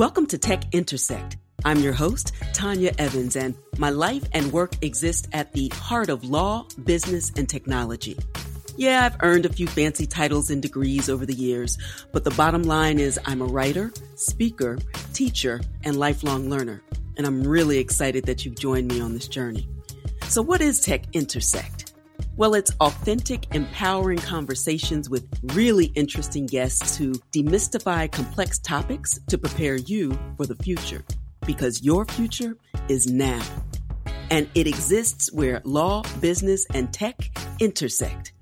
Welcome to Tech Intersect. I'm your host, Tanya Evans, and my life and work exist at the heart of law, business, and technology. Yeah, I've earned a few fancy titles and degrees over the years, but the bottom line is I'm a writer, speaker, teacher, and lifelong learner. And I'm really excited that you've joined me on this journey. So, what is Tech Intersect? Well, it's authentic, empowering conversations with really interesting guests who demystify complex topics to prepare you for the future. Because your future is now. And it exists where law, business, and tech intersect.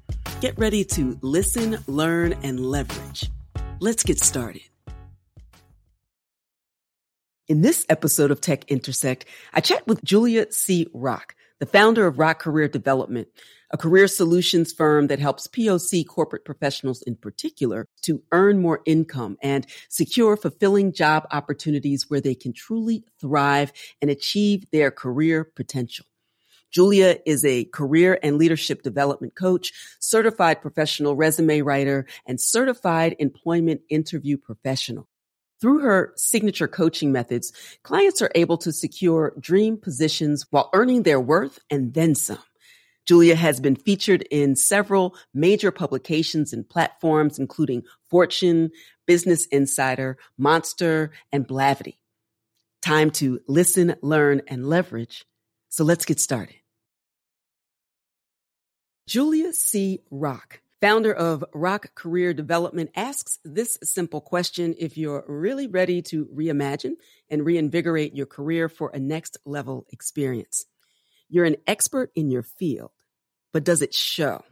Get ready to listen, learn, and leverage. Let's get started. In this episode of Tech Intersect, I chat with Julia C. Rock, the founder of Rock Career Development, a career solutions firm that helps POC corporate professionals in particular to earn more income and secure fulfilling job opportunities where they can truly thrive and achieve their career potential. Julia is a career and leadership development coach, certified professional resume writer, and certified employment interview professional. Through her signature coaching methods, clients are able to secure dream positions while earning their worth and then some. Julia has been featured in several major publications and platforms, including Fortune, Business Insider, Monster, and Blavity. Time to listen, learn, and leverage. So let's get started. Julia C. Rock, founder of Rock Career Development, asks this simple question if you're really ready to reimagine and reinvigorate your career for a next level experience. You're an expert in your field, but does it show?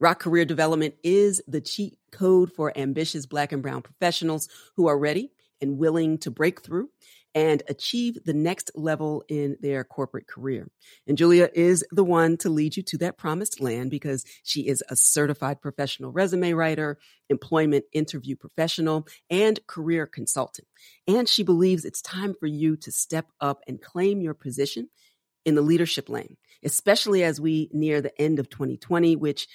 Rock Career Development is the cheat code for ambitious Black and Brown professionals who are ready and willing to break through and achieve the next level in their corporate career. And Julia is the one to lead you to that promised land because she is a certified professional resume writer, employment interview professional, and career consultant. And she believes it's time for you to step up and claim your position in the leadership lane, especially as we near the end of 2020, which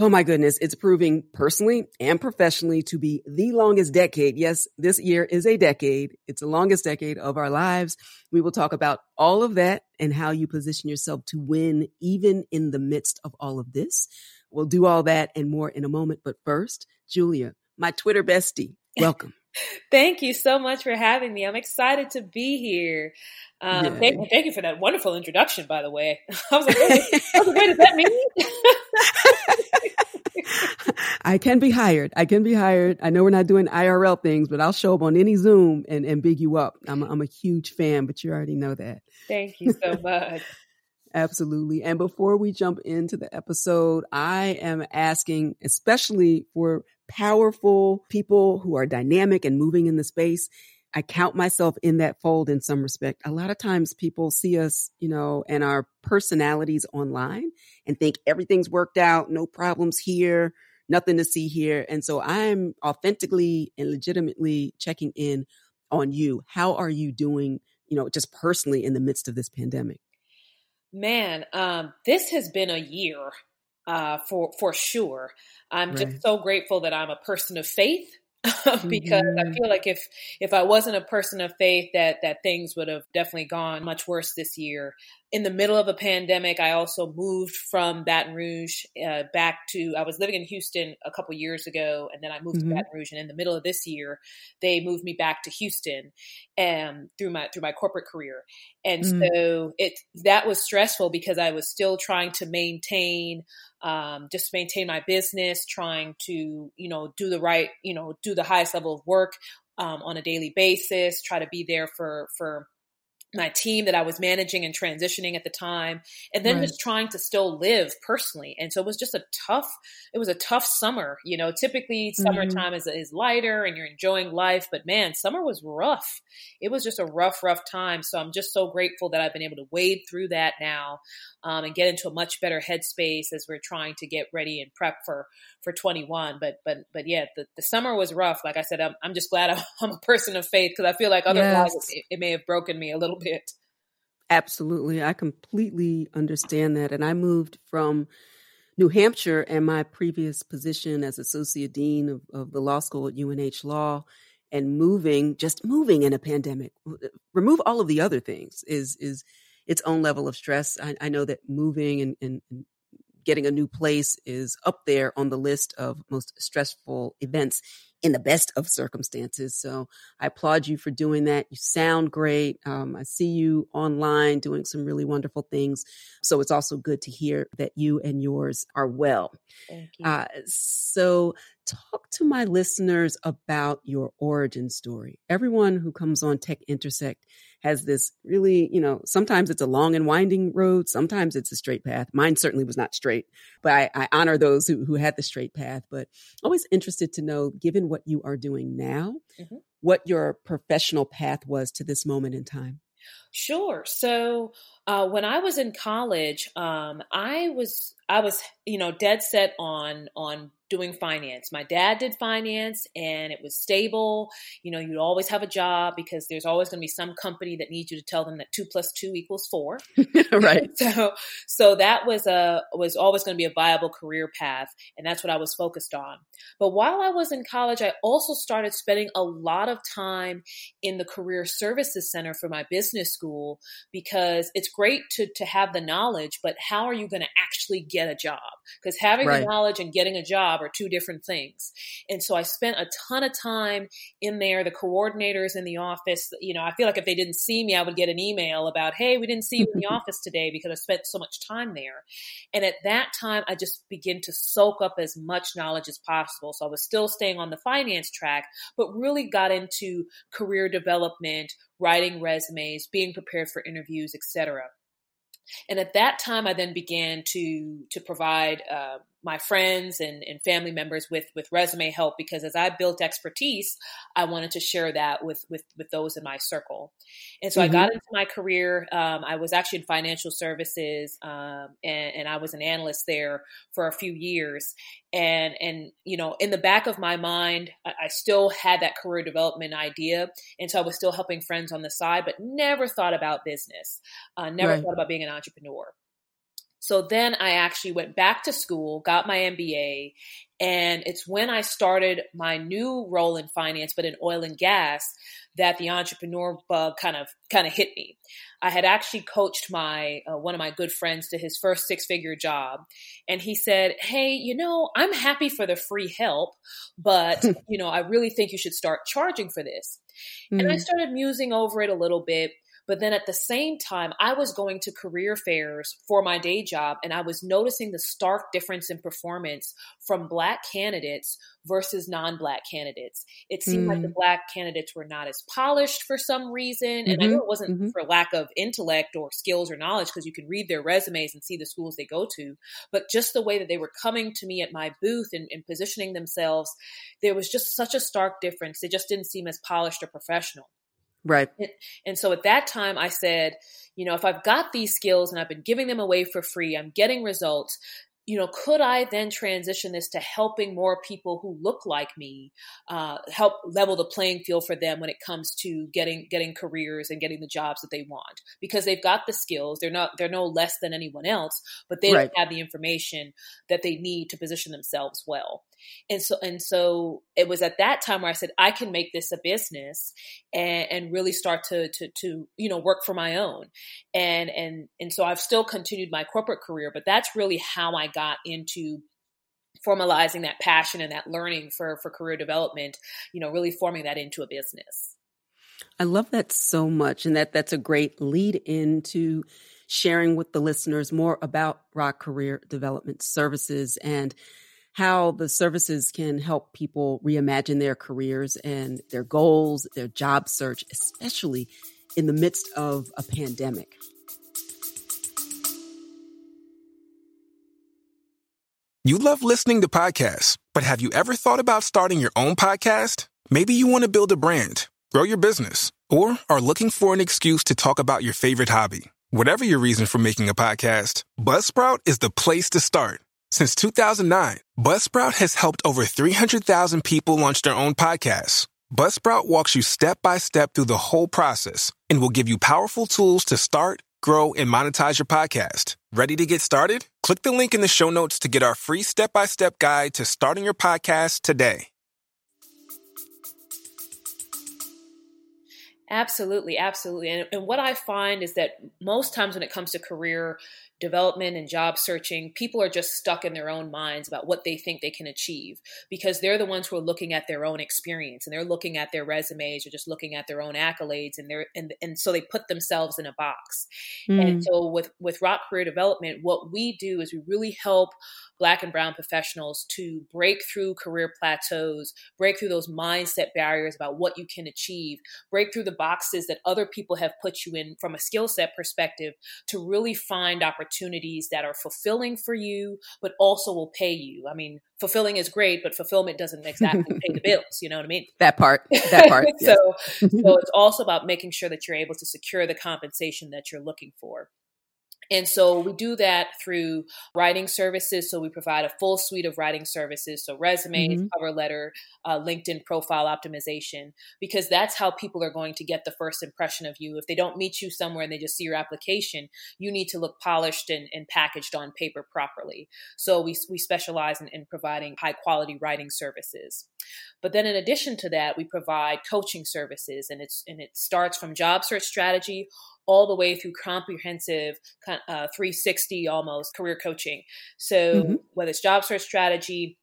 Oh my goodness, it's proving personally and professionally to be the longest decade. Yes, this year is a decade. It's the longest decade of our lives. We will talk about all of that and how you position yourself to win even in the midst of all of this. We'll do all that and more in a moment. But first, Julia, my Twitter bestie, welcome. Thank you so much for having me. I'm excited to be here. Um, thank, thank, you for that wonderful introduction, by the way. I was like, wait, I was like, wait is that me? I can be hired. I can be hired. I know we're not doing IRL things, but I'll show up on any Zoom and, and big you up. I'm, I'm a huge fan, but you already know that. Thank you so much. Absolutely. And before we jump into the episode, I am asking, especially for powerful people who are dynamic and moving in the space, I count myself in that fold in some respect. A lot of times people see us, you know, and our personalities online and think everything's worked out, no problems here, nothing to see here. And so I'm authentically and legitimately checking in on you. How are you doing, you know, just personally in the midst of this pandemic? Man, um, this has been a year uh, for for sure. I'm right. just so grateful that I'm a person of faith because mm-hmm. I feel like if if I wasn't a person of faith, that that things would have definitely gone much worse this year. In the middle of a pandemic, I also moved from Baton Rouge uh, back to. I was living in Houston a couple years ago, and then I moved mm-hmm. to Baton Rouge. And in the middle of this year, they moved me back to Houston, and um, through my through my corporate career. And mm-hmm. so it that was stressful because I was still trying to maintain um, just maintain my business, trying to, you know, do the right, you know, do the highest level of work um, on a daily basis, try to be there for, for my team that I was managing and transitioning at the time, and then right. just trying to still live personally. And so it was just a tough, it was a tough summer. You know, typically mm-hmm. summertime is, is lighter and you're enjoying life, but man, summer was rough. It was just a rough, rough time. So I'm just so grateful that I've been able to wade through that now um, and get into a much better headspace as we're trying to get ready and prep for for 21. But but but yeah, the, the summer was rough. Like I said, I'm I'm just glad I'm, I'm a person of faith because I feel like otherwise yes. it, it may have broken me a little bit. Absolutely, I completely understand that, and I moved from. New Hampshire and my previous position as associate dean of, of the law school at UNH Law and moving, just moving in a pandemic, remove all of the other things is, is its own level of stress. I, I know that moving and, and, and getting a new place is up there on the list of most stressful events in the best of circumstances. So I applaud you for doing that. You sound great. Um, I see you online doing some really wonderful things. So it's also good to hear that you and yours are well. Thank you. Uh, so talk to my listeners about your origin story. Everyone who comes on Tech Intersect has this really, you know, sometimes it's a long and winding road. Sometimes it's a straight path. Mine certainly was not straight, but I, I honor those who, who had the straight path. But always interested to know, given what you are doing now, mm-hmm. what your professional path was to this moment in time. Sure. So uh, when I was in college, um, I was I was you know dead set on on doing finance. My dad did finance and it was stable. You know, you'd always have a job because there's always going to be some company that needs you to tell them that two plus two equals four. right. so, so that was a, was always going to be a viable career path. And that's what I was focused on. But while I was in college, I also started spending a lot of time in the career services center for my business school because it's great to, to have the knowledge, but how are you going to actually get a job? Because having right. the knowledge and getting a job job are two different things. And so I spent a ton of time in there. The coordinators in the office, you know, I feel like if they didn't see me, I would get an email about, hey, we didn't see you in the office today because I spent so much time there. And at that time, I just began to soak up as much knowledge as possible. So I was still staying on the finance track, but really got into career development, writing resumes, being prepared for interviews, etc. And at that time, I then began to to provide uh, my friends and, and family members with with resume help because as I built expertise, I wanted to share that with with with those in my circle. And so mm-hmm. I got mm-hmm. into my career. Um, I was actually in financial services, um, and, and I was an analyst there for a few years. And and you know, in the back of my mind, I, I still had that career development idea, and so I was still helping friends on the side, but never thought about business. Uh, never right. thought about being an entrepreneur. So then I actually went back to school, got my MBA, and it's when I started my new role in finance, but in oil and gas, that the entrepreneur bug kind of kind of hit me. I had actually coached my uh, one of my good friends to his first six figure job, and he said, "Hey, you know, I'm happy for the free help, but you know, I really think you should start charging for this." Mm. And I hmm. started musing over it a little bit. But then at the same time, I was going to career fairs for my day job and I was noticing the stark difference in performance from black candidates versus non black candidates. It seemed mm. like the mm. black candidates were not as polished for some reason. And mm-hmm. I know it wasn't mm-hmm. for lack of intellect or skills or knowledge because you can read their resumes and see the schools they go to, but just the way that they were coming to me at my booth and, and positioning themselves, there was just such a stark difference. They just didn't seem as polished or professional. Right. And, and, so at that time, I said, you know, if I've got these skills and I've been giving them away for free, I'm getting results, you know, could I then transition this to helping more people who look like me, uh, help level the playing field for them when it comes to getting getting careers and getting the jobs that they want because they've got the skills. They're not they're no less than anyone else, but they right. don't have the information that they need to position themselves well. And so and so it was at that time where I said I can make this a business and, and really start to to to you know work for my own. And and and so I've still continued my corporate career, but that's really how I got into formalizing that passion and that learning for for career development, you know, really forming that into a business. I love that so much and that that's a great lead into sharing with the listeners more about Rock Career Development Services and how the services can help people reimagine their careers and their goals, their job search, especially in the midst of a pandemic. You love listening to podcasts, but have you ever thought about starting your own podcast? Maybe you want to build a brand, grow your business, or are looking for an excuse to talk about your favorite hobby. Whatever your reason for making a podcast, Buzzsprout is the place to start. Since 2009, Buzzsprout has helped over 300,000 people launch their own podcasts. Buzzsprout walks you step by step through the whole process and will give you powerful tools to start, grow, and monetize your podcast. Ready to get started? Click the link in the show notes to get our free step by step guide to starting your podcast today. Absolutely, absolutely. And, and what I find is that most times when it comes to career development and job searching, people are just stuck in their own minds about what they think they can achieve because they're the ones who are looking at their own experience and they're looking at their resumes or just looking at their own accolades and they're and, and so they put themselves in a box. Mm. And so with with Rock Career Development, what we do is we really help black and brown professionals to break through career plateaus, break through those mindset barriers about what you can achieve, break through the boxes that other people have put you in from a skill set perspective to really find opportunities that are fulfilling for you, but also will pay you. I mean, fulfilling is great, but fulfillment doesn't exactly pay the bills. You know what I mean? That part. That part. so, so it's also about making sure that you're able to secure the compensation that you're looking for. And so we do that through writing services. So we provide a full suite of writing services. So resumes, mm-hmm. cover letter, uh, LinkedIn profile optimization, because that's how people are going to get the first impression of you. If they don't meet you somewhere and they just see your application, you need to look polished and, and packaged on paper properly. So we, we specialize in, in providing high quality writing services. But then in addition to that, we provide coaching services and it's and it starts from job search strategy all the way through comprehensive uh, 360 almost career coaching. So mm-hmm. whether it's job search strategy,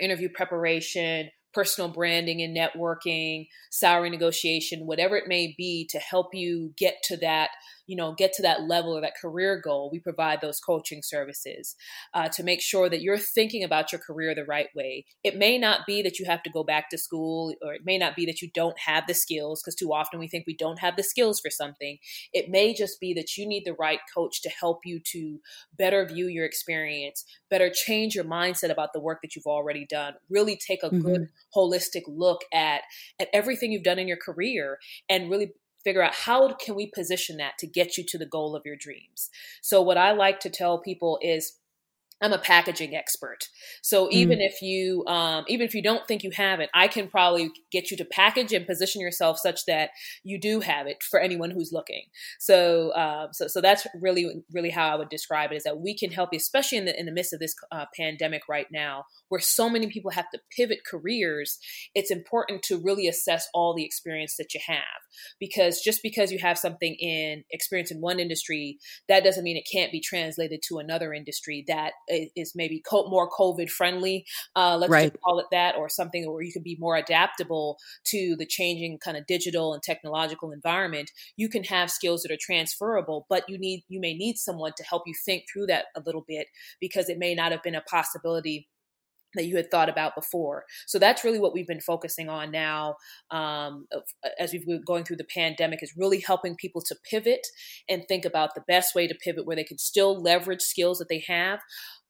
interview preparation, personal branding and networking, salary negotiation, whatever it may be to help you get to that you know get to that level or that career goal we provide those coaching services uh, to make sure that you're thinking about your career the right way. It may not be that you have to go back to school or it may not be that you don't have the skills because too often we think we don't have the skills for something. It may just be that you need the right coach to help you to better view your experience better change your mindset about the work that you've already done. Really take a mm-hmm. good holistic look at at everything you've done in your career and really figure out how can we position that to get you to the goal of your dreams. So what I like to tell people is I'm a packaging expert. So even mm. if you um, even if you don't think you have it, I can probably get you to package and position yourself such that you do have it for anyone who's looking. So uh, so so that's really really how I would describe it is that we can help you, especially in the in the midst of this uh, pandemic right now, where so many people have to pivot careers. It's important to really assess all the experience that you have because just because you have something in experience in one industry, that doesn't mean it can't be translated to another industry that is maybe more COVID friendly. Uh, let's right. just call it that, or something where you can be more adaptable to the changing kind of digital and technological environment. You can have skills that are transferable, but you need you may need someone to help you think through that a little bit because it may not have been a possibility that you had thought about before. So that's really what we've been focusing on now um, as we've been going through the pandemic is really helping people to pivot and think about the best way to pivot where they can still leverage skills that they have.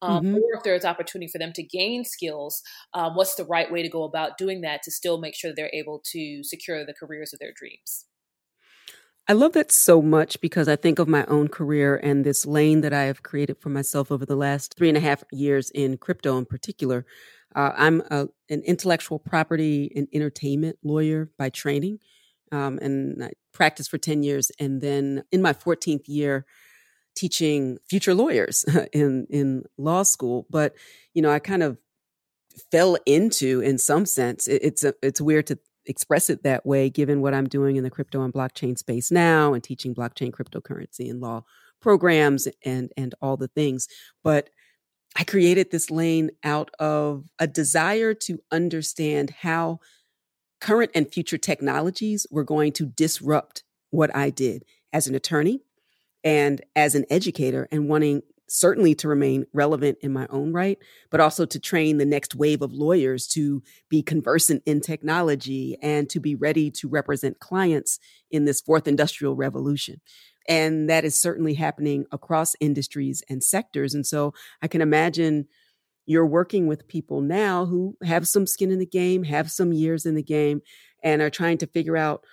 Um, mm-hmm. Or if there's opportunity for them to gain skills, um, what's the right way to go about doing that to still make sure they're able to secure the careers of their dreams? I love that so much because I think of my own career and this lane that I have created for myself over the last three and a half years in crypto in particular. Uh, I'm a, an intellectual property and entertainment lawyer by training, um, and I practiced for 10 years. And then in my 14th year, teaching future lawyers in, in law school. But, you know, I kind of fell into, in some sense, it, it's, a, it's weird to express it that way given what I'm doing in the crypto and blockchain space now and teaching blockchain cryptocurrency and law programs and and all the things. But I created this lane out of a desire to understand how current and future technologies were going to disrupt what I did as an attorney and as an educator and wanting certainly to remain relevant in my own right, but also to train the next wave of lawyers to be conversant in technology and to be ready to represent clients in this fourth industrial revolution. And that is certainly happening across industries and sectors. And so I can imagine you're working with people now who have some skin in the game, have some years in the game, and are trying to figure out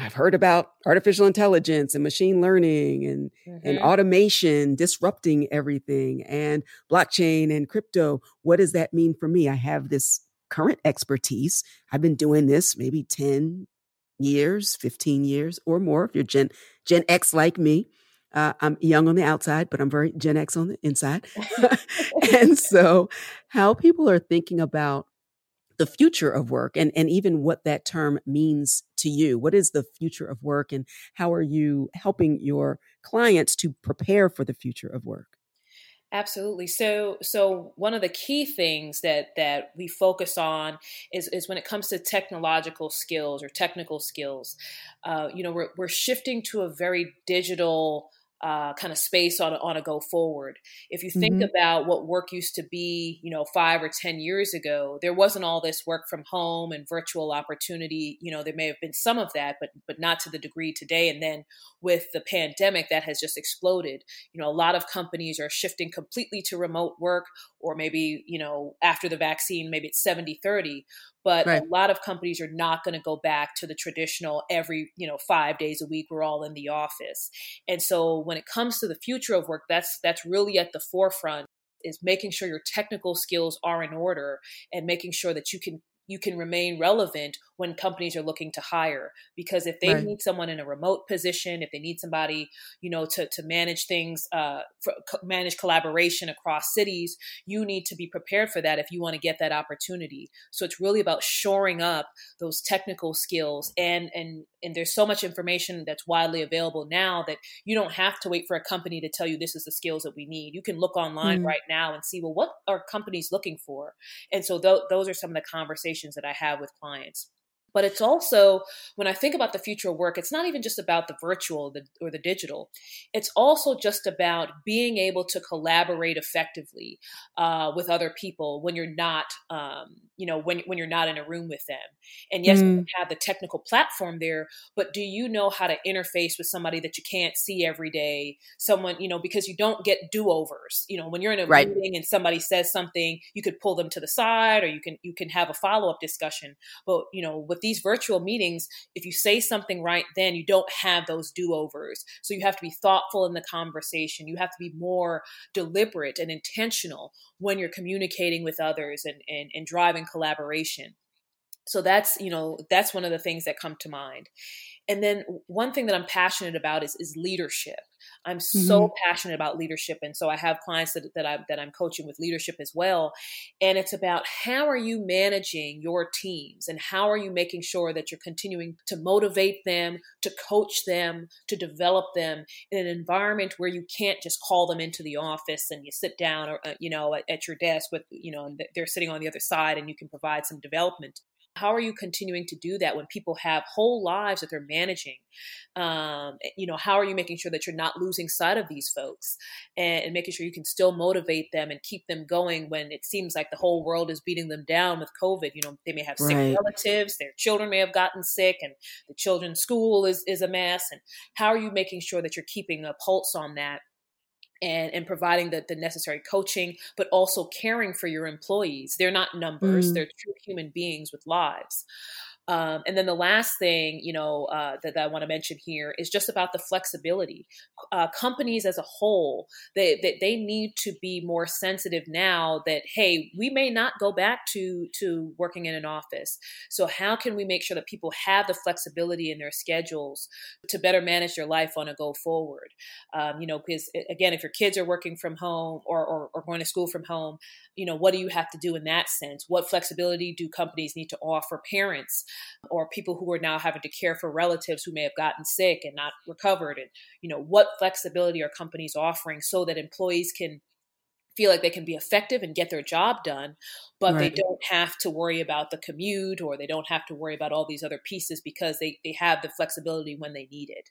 I've heard about artificial intelligence and machine learning and, mm-hmm. and automation disrupting everything and blockchain and crypto. What does that mean for me? I have this current expertise. I've been doing this maybe 10 years, 15 years or more. If you're Gen, Gen X like me, uh, I'm young on the outside, but I'm very Gen X on the inside. and so, how people are thinking about the future of work and, and even what that term means to you. What is the future of work and how are you helping your clients to prepare for the future of work? Absolutely. So, so one of the key things that that we focus on is is when it comes to technological skills or technical skills. Uh, you know, we're we're shifting to a very digital uh, kind of space on a, on a go forward. If you think mm-hmm. about what work used to be, you know, five or ten years ago, there wasn't all this work from home and virtual opportunity. You know, there may have been some of that, but but not to the degree today. And then with the pandemic, that has just exploded. You know, a lot of companies are shifting completely to remote work, or maybe you know, after the vaccine, maybe it's 70-30 but right. a lot of companies are not going to go back to the traditional every you know five days a week we're all in the office and so when it comes to the future of work that's that's really at the forefront is making sure your technical skills are in order and making sure that you can you can remain relevant when companies are looking to hire because if they right. need someone in a remote position if they need somebody you know to, to manage things uh, for, manage collaboration across cities you need to be prepared for that if you want to get that opportunity so it's really about shoring up those technical skills and and and there's so much information that's widely available now that you don't have to wait for a company to tell you this is the skills that we need you can look online mm. right now and see well what are companies looking for and so th- those are some of the conversations that i have with clients but it's also when i think about the future of work it's not even just about the virtual or the digital. It's also just about being able to collaborate effectively uh, with other people when you're not um, you know when, when you're not in a room with them. And yes mm. you have the technical platform there but do you know how to interface with somebody that you can't see every day? Someone you know because you don't get do-overs. You know when you're in a right. meeting and somebody says something you could pull them to the side or you can you can have a follow-up discussion. But you know with these virtual meetings, if you say something right then, you don't have those do overs. So you have to be thoughtful in the conversation. You have to be more deliberate and intentional when you're communicating with others and, and, and driving collaboration. So that's, you know, that's one of the things that come to mind. And then one thing that I'm passionate about is, is leadership. I'm mm-hmm. so passionate about leadership, and so I have clients that, that I that I'm coaching with leadership as well. And it's about how are you managing your teams, and how are you making sure that you're continuing to motivate them, to coach them, to develop them in an environment where you can't just call them into the office and you sit down or uh, you know at, at your desk with you know and they're sitting on the other side and you can provide some development how are you continuing to do that when people have whole lives that they're managing? Um, eh, you know how are you making sure that you're not losing sight of these folks and, and, making sure you can still motivate them and keep them going when it seems like the whole world is beating them down with covid? You know they may have sick right. relatives their children may have gotten sick and the children's school is, is a mess and how are you making sure that you're keeping a pulse on that and, and providing the, the necessary coaching, but also caring for your employees. They're not numbers, mm. they're true human beings with lives. Um, and then the last thing, you know, uh, that, that, I want to mention here is just about the flexibility. Uh, companies as a whole, they, they, they need to be more sensitive now that hey, we may not go back to to working in an office. So how can we make sure that people have the flexibility in their schedules to better manage their life on a go forward? Um, you know, because again, if your kids are working from home or, or, or going to school from home, you know, what do you have to do in that sense? What flexibility do companies need to offer parents or people who are now having to care for relatives who may have gotten sick and not recovered? And, you know, what flexibility are companies offering so that employees can feel like they can be effective and get their job done, but right. they have to worry about the commute or they don't have to worry about all these other pieces because they, they have the flexibility when they need it.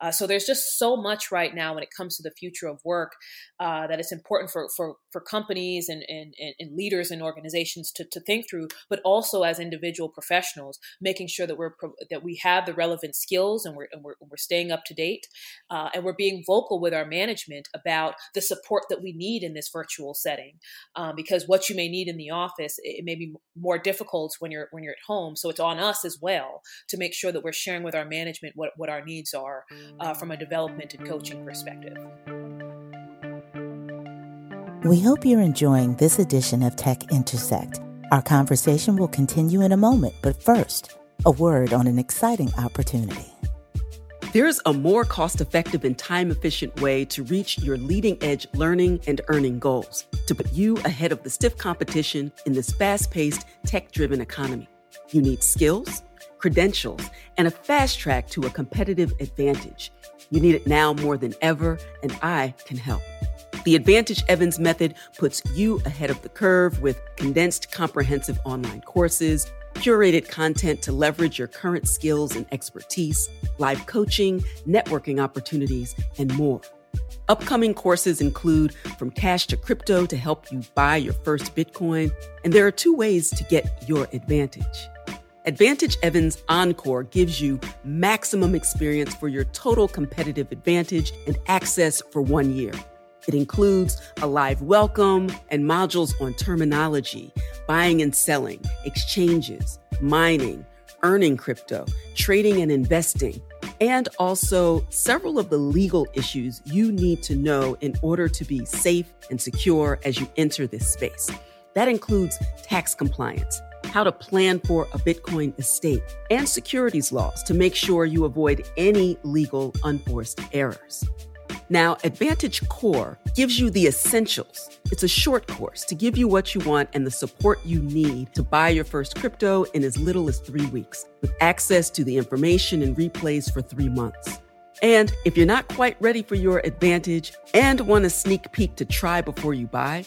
Uh, so there's just so much right now when it comes to the future of work uh, that it's important for, for, for companies and, and, and leaders and organizations to, to think through, but also as individual professionals, making sure that we're that we have the relevant skills and we're, and we're, we're staying up to date uh, and we're being vocal with our management about the support that we need in this virtual setting um, because what you may need in the office it may be more difficult when you're when you're at home. So it's on us as well to make sure that we're sharing with our management what, what our needs are uh, from a development and coaching perspective. We hope you're enjoying this edition of tech intersect. Our conversation will continue in a moment but first a word on an exciting opportunity there's a more cost effective and time efficient way to reach your leading edge learning and earning goals to put you ahead of the stiff competition in this fast paced, tech driven economy. You need skills, credentials, and a fast track to a competitive advantage. You need it now more than ever, and I can help. The Advantage Evans method puts you ahead of the curve with condensed, comprehensive online courses, curated content to leverage your current skills and expertise, live coaching, networking opportunities, and more. Upcoming courses include From Cash to Crypto to help you buy your first Bitcoin, and there are two ways to get your advantage. Advantage Evans Encore gives you maximum experience for your total competitive advantage and access for one year. It includes a live welcome and modules on terminology, buying and selling, exchanges, mining, earning crypto, trading and investing, and also several of the legal issues you need to know in order to be safe and secure as you enter this space. That includes tax compliance, how to plan for a Bitcoin estate, and securities laws to make sure you avoid any legal unforced errors. Now, Advantage Core gives you the essentials. It's a short course to give you what you want and the support you need to buy your first crypto in as little as three weeks, with access to the information and replays for three months. And if you're not quite ready for your advantage and want a sneak peek to try before you buy,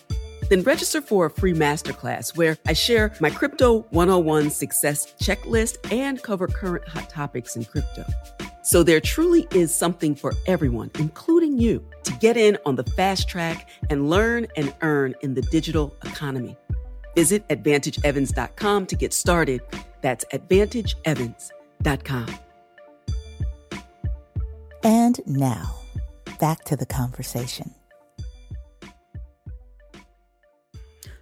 then register for a free masterclass where I share my Crypto 101 success checklist and cover current hot topics in crypto. So there truly is something for everyone, including you, to get in on the fast track and learn and earn in the digital economy. Visit AdvantageEvans.com to get started. That's AdvantageEvans.com. And now, back to the conversation.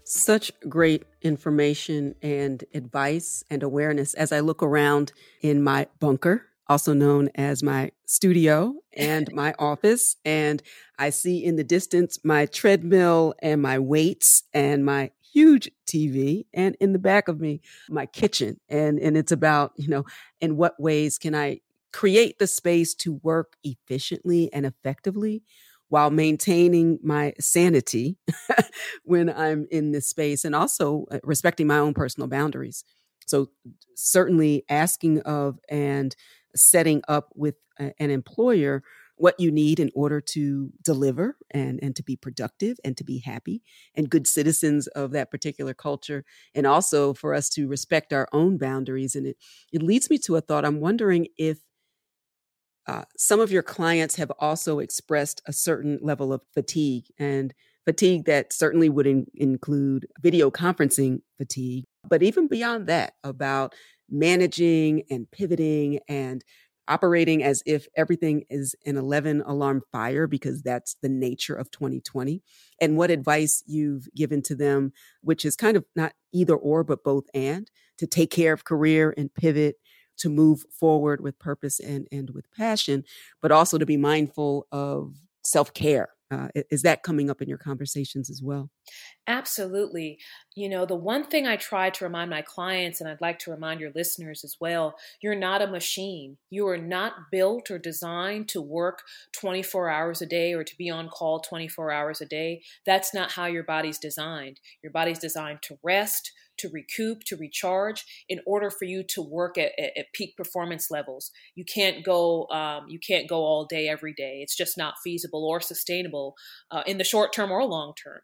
Such great information and advice and awareness as I look around in my bunker also known as my studio and my office. And I see in the distance my treadmill and my weights and my huge TV and in the back of me, my kitchen. And, and it's about, you know, in what ways can I create the space to work efficiently and effectively while maintaining my sanity when I'm in this space and also uh, respecting my own personal boundaries. So certainly asking of and setting up with a, an employer what you need in order to deliver and, and to be productive and to be happy and good citizens of that particular culture and also for us to respect our own boundaries. And it it leads me to a thought. I'm wondering if uh, some of your clients have also expressed a certain level of fatigue and fatigue that certainly would in- include video conferencing fatigue. But even beyond that about managing and pivoting and operating as if everything is an 11 alarm fire because that's the nature of 2020 and what advice you've given to them which is kind of not either or but both and to take care of career and pivot to move forward with purpose and and with passion but also to be mindful of self-care uh, is that coming up in your conversations as well? Absolutely. You know, the one thing I try to remind my clients, and I'd like to remind your listeners as well you're not a machine. You are not built or designed to work 24 hours a day or to be on call 24 hours a day. That's not how your body's designed. Your body's designed to rest, to recoup, to recharge in order for you to work at, at, at peak performance levels. You can't go um, you can't go all day every day. It's just not feasible or sustainable uh, in the short term or long term.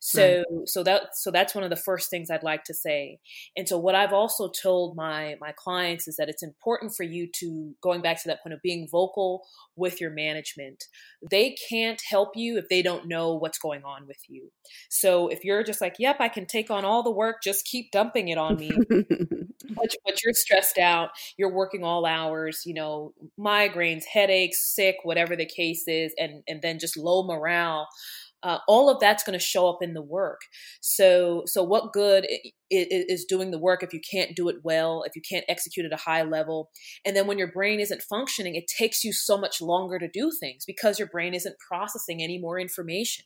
So right. so that so that's one of the first things I'd like to say. And so what I've also told my my clients is that it's important for you to going back to that point of being vocal with your management. They can't help you if they don't know what's going on with you. So if you're just like, "Yep, I can take on all the work, just keep dumping it on me. but, but you're stressed out. You're working all hours, you know, migraines, headaches, sick, whatever the case is, and, and then just low morale. Uh, all of that's going to show up in the work. So, so what good is doing the work if you can't do it well, if you can't execute at a high level, and then when your brain isn't functioning, it takes you so much longer to do things because your brain isn't processing any more information.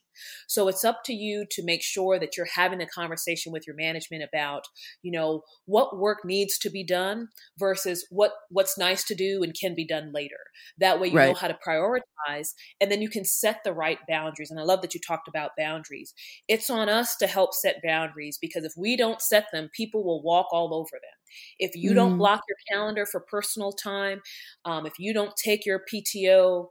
So it's up to you to make sure that you're having a conversation with your management about, you know, what work needs to be done versus what what's nice to do and can be done later. That way you right. know how to prioritize and then you can set the right boundaries. And I love that you talked about boundaries. It's on us to help set boundaries because if we don't set them, people will walk all over them. If you mm. don't block your calendar for personal time, um, if you don't take your PTO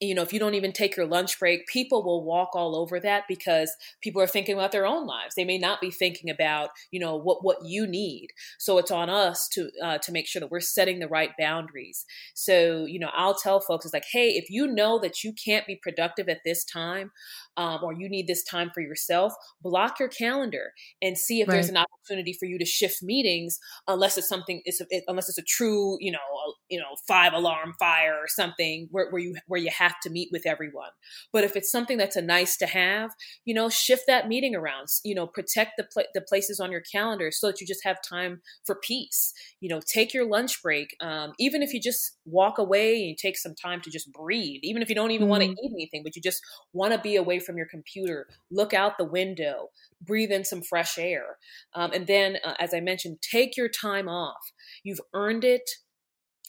you know, if you don't even take your lunch break, people will walk all over that because people are thinking about their own lives. They may not be thinking about, you know, what what you need. So it's on us to uh, to make sure that we're setting the right boundaries. So you know, I'll tell folks, it's like, hey, if you know that you can't be productive at this time, um, or you need this time for yourself, block your calendar and see if right. there's an opportunity for you to shift meetings, unless it's something, it's a, it, unless it's a true, you know, a, you know, five alarm fire or something where, where you where you have to meet with everyone. But if it's something that's a nice to have, you know, shift that meeting around. You know, protect the pl- the places on your calendar so that you just have time for peace. You know, take your lunch break, um, even if you just walk away and you take some time to just breathe, even if you don't even mm-hmm. want to eat anything, but you just want to be away from your computer, look out the window, breathe in some fresh air. Um, and then, uh, as I mentioned, take your time off. You've earned it.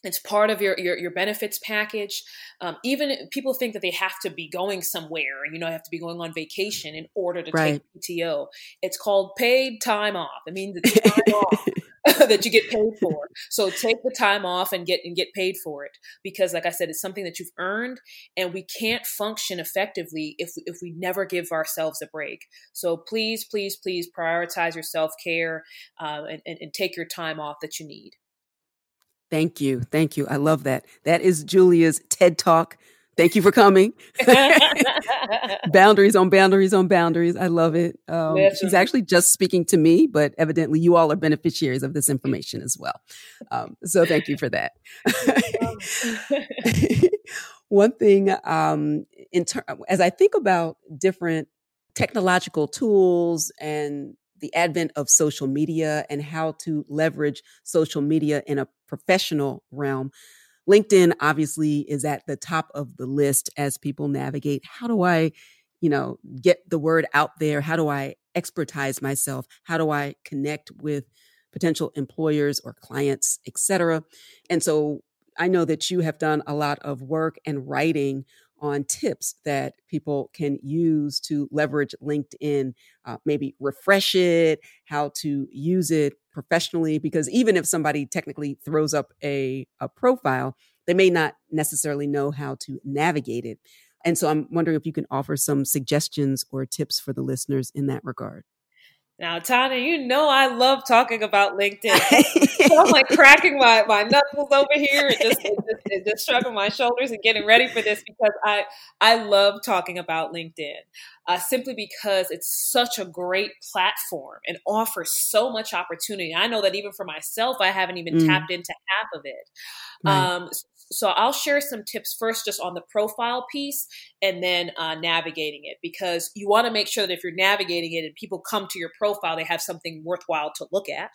It's part of your your, your benefits package. Um, even people think that they have to be going somewhere, you know, have to be going on vacation in order to right. take PTO. It's called paid time off. It means it's time off. that you get paid for. So take the time off and get and get paid for it because like I said it's something that you've earned and we can't function effectively if if we never give ourselves a break. So please please please prioritize your self-care uh, and, and, and take your time off that you need. Thank you. Thank you. I love that. That is Julia's TED Talk Thank you for coming. boundaries on boundaries on boundaries. I love it. Um, she's actually just speaking to me, but evidently you all are beneficiaries of this information as well. Um, so thank you for that. One thing, um, in ter- as I think about different technological tools and the advent of social media and how to leverage social media in a professional realm, LinkedIn obviously is at the top of the list as people navigate. How do I, you know, get the word out there? How do I expertise myself? How do I connect with potential employers or clients, etc.? And so I know that you have done a lot of work and writing on tips that people can use to leverage LinkedIn, uh, maybe refresh it, how to use it professionally. Because even if somebody technically throws up a, a profile, they may not necessarily know how to navigate it. And so I'm wondering if you can offer some suggestions or tips for the listeners in that regard. Now, Tanya, you know I love talking about LinkedIn. so I'm like cracking my, my knuckles over here and just, just, just shrugging my shoulders and getting ready for this because I I love talking about LinkedIn uh, simply because it's such a great platform and offers so much opportunity. I know that even for myself, I haven't even mm. tapped into half of it. Right. Um, so I'll share some tips first just on the profile piece and then uh, navigating it because you want to make sure that if you're navigating it and people come to your profile, they have something worthwhile to look at.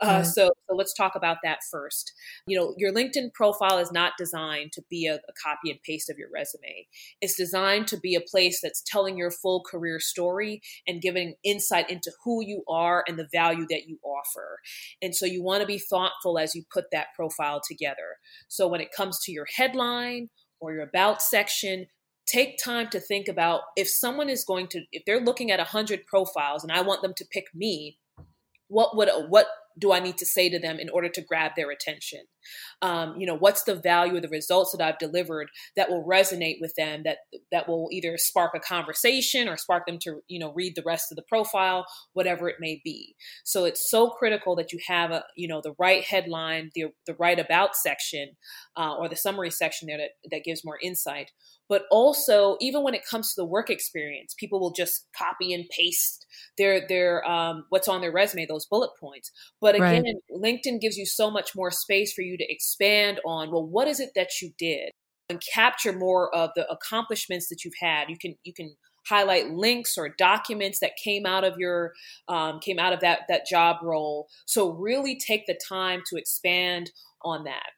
Uh, mm so, so, let's talk about that first. You know, your LinkedIn profile is not designed to be a, a copy and paste of your resume. It's designed to be a place that's telling your full career story and giving insight into who you are and the value that you offer. And so you want to be thoughtful as you put that profile together. So when it comes to your headline or your about section, take time to think about if someone is going to if they're looking at 100 profiles and i want them to pick me what would what do I need to say to them in order to grab their attention? Um, you know, what's the value of the results that I've delivered that will resonate with them, that that will either spark a conversation or spark them to, you know, read the rest of the profile, whatever it may be. So it's so critical that you have a, you know, the right headline, the the right about section, uh, or the summary section there that that gives more insight. But also, even when it comes to the work experience, people will just copy and paste their their um, what's on their resume, those bullet points. But again, right. LinkedIn gives you so much more space for you to expand on. Well, what is it that you did, and capture more of the accomplishments that you've had. You can you can highlight links or documents that came out of your um, came out of that that job role. So really take the time to expand on that.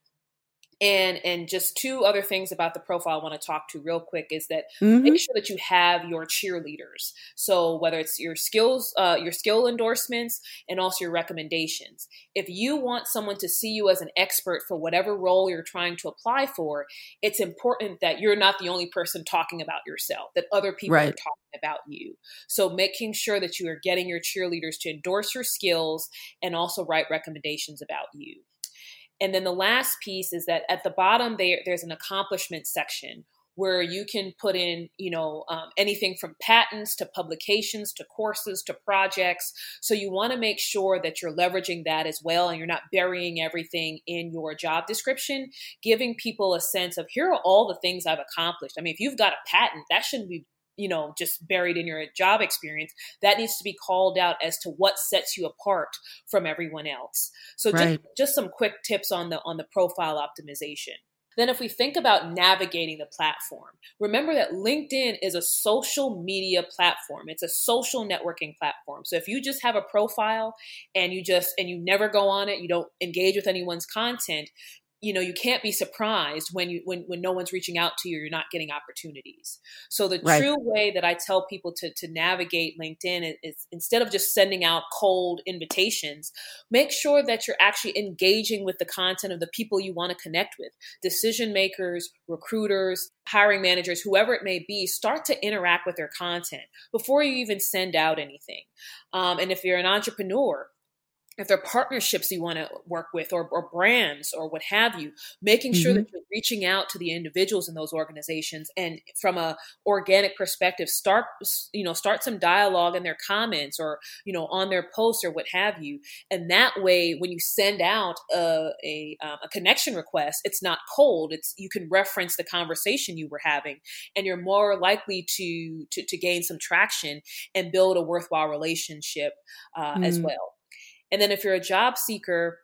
And and just two other things about the profile I want to talk to real quick is that mm-hmm. make sure that you have your cheerleaders. So whether it's your skills, uh, your skill endorsements, and also your recommendations. If you want someone to see you as an expert for whatever role you're trying to apply for, it's important that you're not the only person talking about yourself. That other people right. are talking about you. So making sure that you are getting your cheerleaders to endorse your skills and also write recommendations about you. And then the last piece is that at the bottom there, there's an accomplishment section where you can put in, you know, um, anything from patents to publications to courses to projects. So you want to make sure that you're leveraging that as well, and you're not burying everything in your job description. Giving people a sense of here are all the things I've accomplished. I mean, if you've got a patent, that shouldn't be you know just buried in your job experience that needs to be called out as to what sets you apart from everyone else. So right. just, just some quick tips on the on the profile optimization. Then if we think about navigating the platform remember that linkedin is a social media platform. It's a social networking platform. So if you just have a profile and you just and you never go on it you don't engage with anyone's content you know you can't be surprised when you when when no one's reaching out to you you're not getting opportunities. So the right. true way that i tell people to to navigate linkedin is, is, instead of just sending out cold invitations make sure that you're actually engaging with the content of the people you want to connect with. Decision makers recruiters hiring managers whoever it may be start to interact with their content before you even send out anything. Um, and if you're an entrepreneur if there are partnerships you want to work with or, or brands or what have you making sure mm-hmm. that you're reaching out to the individuals in those organizations and from a organic perspective start you know start some dialogue in their comments or you know on their posts or what have you and that way when you send out a, a, um, a connection request it's not cold it's you can reference the conversation you were having and you're more likely to to, to gain some traction and build a worthwhile relationship uh, mm. as well and then if you're a job seeker,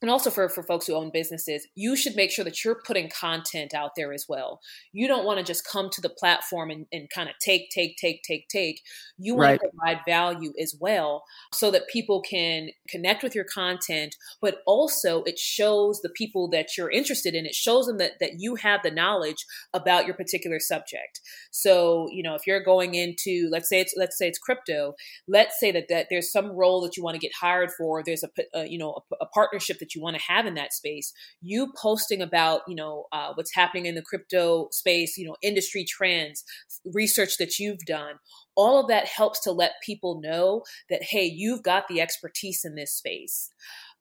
and also for, for folks who own businesses, you should make sure that you're putting content out there as well. You don't want to just come to the platform and, and kind of take, take, take, take, take. You want right. to provide value as well so that people can connect with your content, but also it shows the people that you're interested in, it shows them that, that you have the knowledge about your particular subject. So, you know, if you're going into, let's say it's, let's say it's crypto, let's say that, that there's some role that you want to get hired for, there's a, a you know, a, a partnership that that you want to have in that space you posting about you know uh, what's happening in the crypto space you know industry trends research that you've done all of that helps to let people know that hey you've got the expertise in this space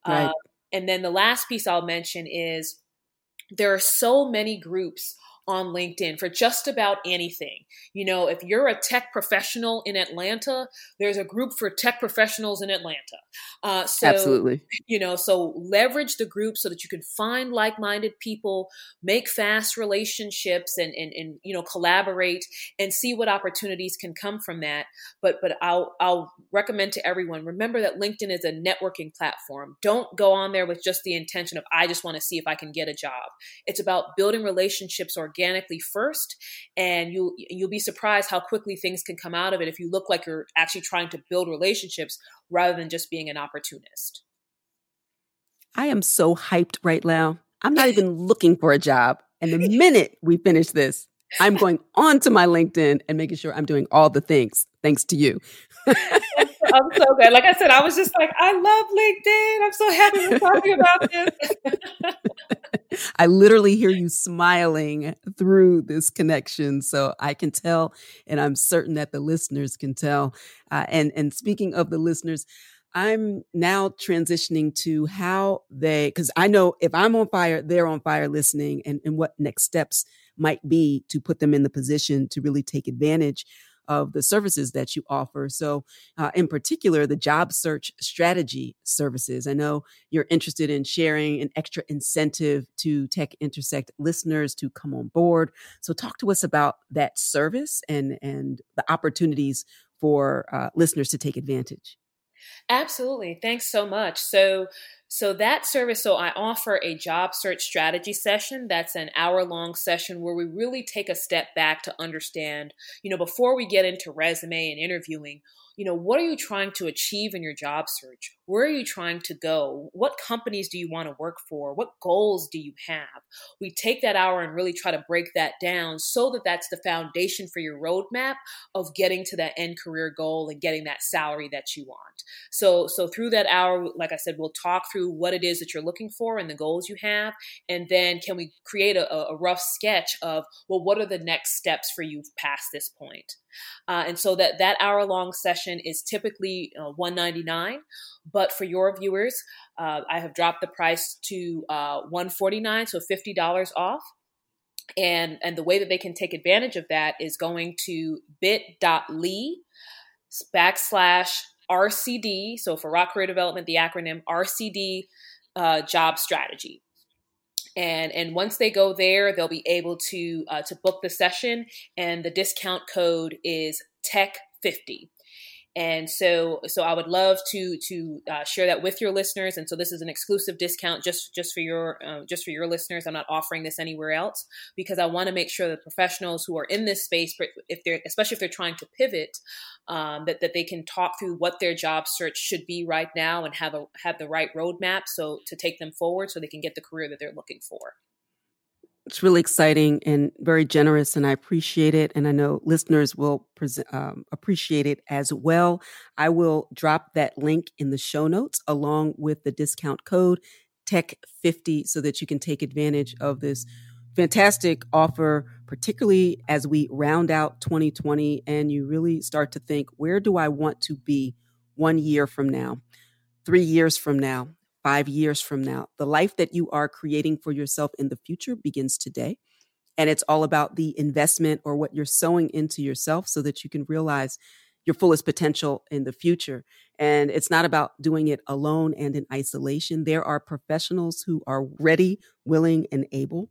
right. uh, and then the last piece i'll mention is there are so many groups on LinkedIn for just about anything. You know, if you're a tech professional in Atlanta, there's a group for tech professionals in Atlanta. Uh, so, Absolutely. You know, so leverage the group so that you can find like minded people, make fast relationships, and, and, and, you know, collaborate and see what opportunities can come from that. But, but I'll, I'll recommend to everyone remember that LinkedIn is a networking platform. Don't go on there with just the intention of, I just want to see if I can get a job. It's about building relationships or organically first and you'll you'll be surprised how quickly things can come out of it if you look like you're actually trying to build relationships rather than just being an opportunist. I am so hyped right now. I'm not even looking for a job. And the minute we finish this i'm going on to my linkedin and making sure i'm doing all the things thanks to you I'm so good. Like I said, I was just like, I love LinkedIn. I'm so happy we're talking about this. I literally hear you smiling through this connection. So I can tell, and I'm certain that the listeners can tell. Uh, and, and speaking of the listeners, I'm now transitioning to how they, because I know if I'm on fire, they're on fire listening, and, and what next steps might be to put them in the position to really take advantage of the services that you offer. So, uh, in particular, the job search strategy services. I know you're interested in sharing an extra incentive to Tech Intersect listeners to come on board. So, talk to us about that service and and the opportunities for uh, listeners to take advantage. Absolutely. Thanks so much. So, so that service, so I offer a job search strategy session. That's an hour long session where we really take a step back to understand, you know, before we get into resume and interviewing, you know, what are you trying to achieve in your job search? Where are you trying to go? What companies do you want to work for? What goals do you have? We take that hour and really try to break that down so that that's the foundation for your roadmap of getting to that end career goal and getting that salary that you want. So, so through that hour, like I said, we'll talk through what it is that you're looking for and the goals you have, and then can we create a, a rough sketch of well, what are the next steps for you past this point? Uh, and so that that hour long session is typically uh, 199 but for your viewers uh, i have dropped the price to uh, 149 so $50 off. And and the way that they can take advantage of that is going to bit.ly backslash rcd so for rock career development the acronym rcd uh, job strategy. And and once they go there they'll be able to uh, to book the session and the discount code is tech 50 and so so i would love to to uh, share that with your listeners. And so this is an exclusive discount just just for your uh, just for your listeners. I'm not offering this anywhere else because i want to make sure that professionals who are in this space if they're especially if they're trying to pivot um, that, that they can talk through what their job search should be right now and have a have the right roadmap so to take them forward so they can get the career that they're looking for it's really exciting and very generous, and I appreciate it. And I know listeners will um, appreciate it as well. I will drop that link in the show notes along with the discount code TECH50 so that you can take advantage of this fantastic offer, particularly as we round out 2020 and you really start to think, where do I want to be one year from now, three years from now? Five years from now. The life that you are creating for yourself in the future begins today. And it's all about the investment or what you're sowing into yourself so that you can realize your fullest potential in the future. And it's not about doing it alone and in isolation. There are professionals who are ready, willing, and able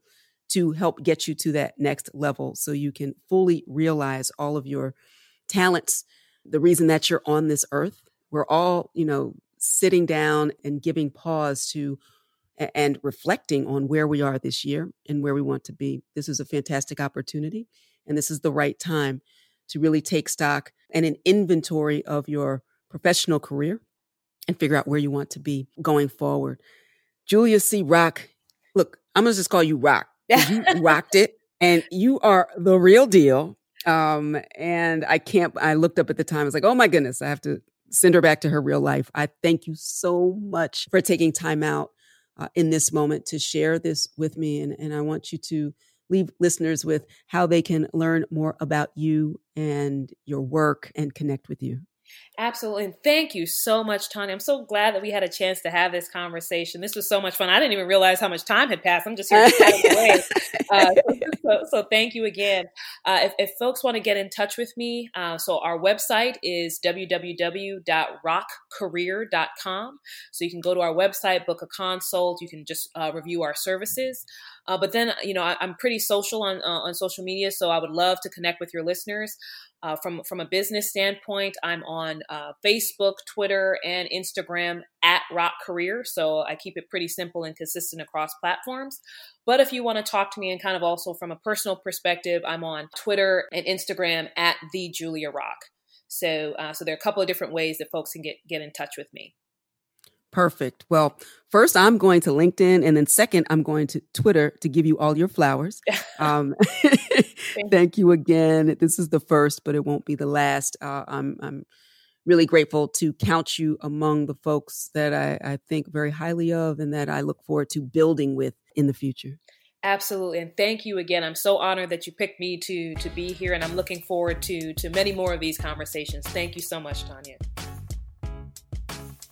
to help get you to that next level so you can fully realize all of your talents. The reason that you're on this earth, we're all, you know, sitting down and giving pause to and reflecting on where we are this year and where we want to be. This is a fantastic opportunity, and this is the right time to really take stock and an inventory of your professional career and figure out where you want to be going forward. Julia C. Rock, look, I'm gonna just call you Rock. You rocked it, and you are the real deal. Um, and I can't. I looked up at the time. I was like, oh my goodness, I have to send her back to her real life. I thank you so much for taking time out uh, in this moment to share this with me. And, and I want you to leave listeners with how they can learn more about you and your work and connect with you. Absolutely. And thank you so much, Tanya. I'm so glad that we had a chance to have this conversation. This was so much fun. I didn't even realize how much time had passed. I'm just here to uh, so, so, thank you again. Uh, if, if, folks want to get in touch with me, uh, so our website is www.rockcareer.com. So you can go to our website, book a consult. You can just uh, review our services. Uh, but then, you know, I, am pretty social on uh, on social media, so I would love to connect with your listeners. Uh, from from a business standpoint, I'm on Facebook, Twitter, and Instagram at Rock Career. So I keep it pretty simple and consistent across platforms. But if you want to talk to me and kind of also from a personal perspective, I'm on Twitter and Instagram at the Julia Rock. So uh, so there are a couple of different ways that folks can get get in touch with me. Perfect. Well, first I'm going to LinkedIn, and then second I'm going to Twitter to give you all your flowers. Um, thank you again. This is the first, but it won't be the last. Uh, I'm I'm really grateful to count you among the folks that I, I think very highly of, and that I look forward to building with in the future. Absolutely, and thank you again. I'm so honored that you picked me to to be here, and I'm looking forward to to many more of these conversations. Thank you so much, Tanya.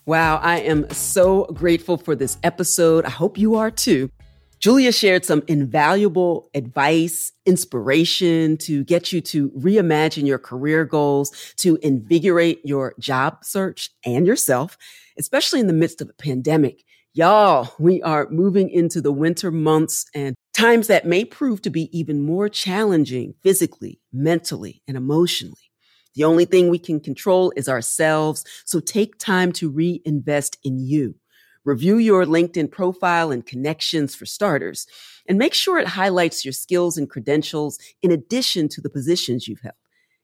Wow, I am so grateful for this episode. I hope you are too. Julia shared some invaluable advice, inspiration to get you to reimagine your career goals, to invigorate your job search and yourself, especially in the midst of a pandemic. Y'all, we are moving into the winter months and times that may prove to be even more challenging physically, mentally, and emotionally. The only thing we can control is ourselves. So take time to reinvest in you. Review your LinkedIn profile and connections for starters, and make sure it highlights your skills and credentials in addition to the positions you've held.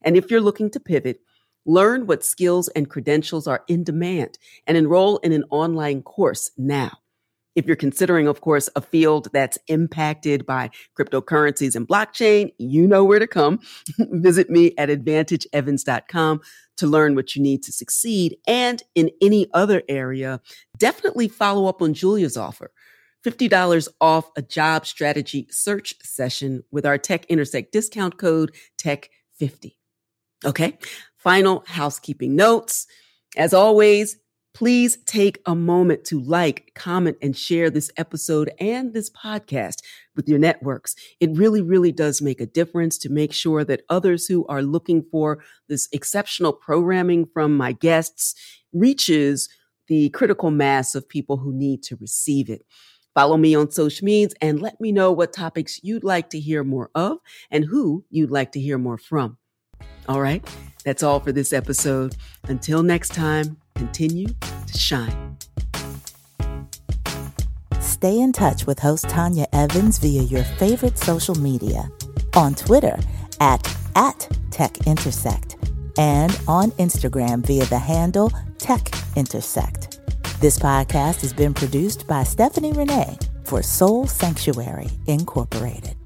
And if you're looking to pivot, Learn what skills and credentials are in demand and enroll in an online course now. If you're considering, of course, a field that's impacted by cryptocurrencies and blockchain, you know where to come. Visit me at advantageevans.com to learn what you need to succeed. And in any other area, definitely follow up on Julia's offer. $50 off a job strategy search session with our Tech Intersect discount code TECH50. Okay. Final housekeeping notes. As always, please take a moment to like, comment, and share this episode and this podcast with your networks. It really, really does make a difference to make sure that others who are looking for this exceptional programming from my guests reaches the critical mass of people who need to receive it. Follow me on social medias and let me know what topics you'd like to hear more of and who you'd like to hear more from. All right, that's all for this episode. Until next time, continue to shine. Stay in touch with host Tanya Evans via your favorite social media on Twitter at, at TechIntersect and on Instagram via the handle TechIntersect. This podcast has been produced by Stephanie Renee for Soul Sanctuary Incorporated.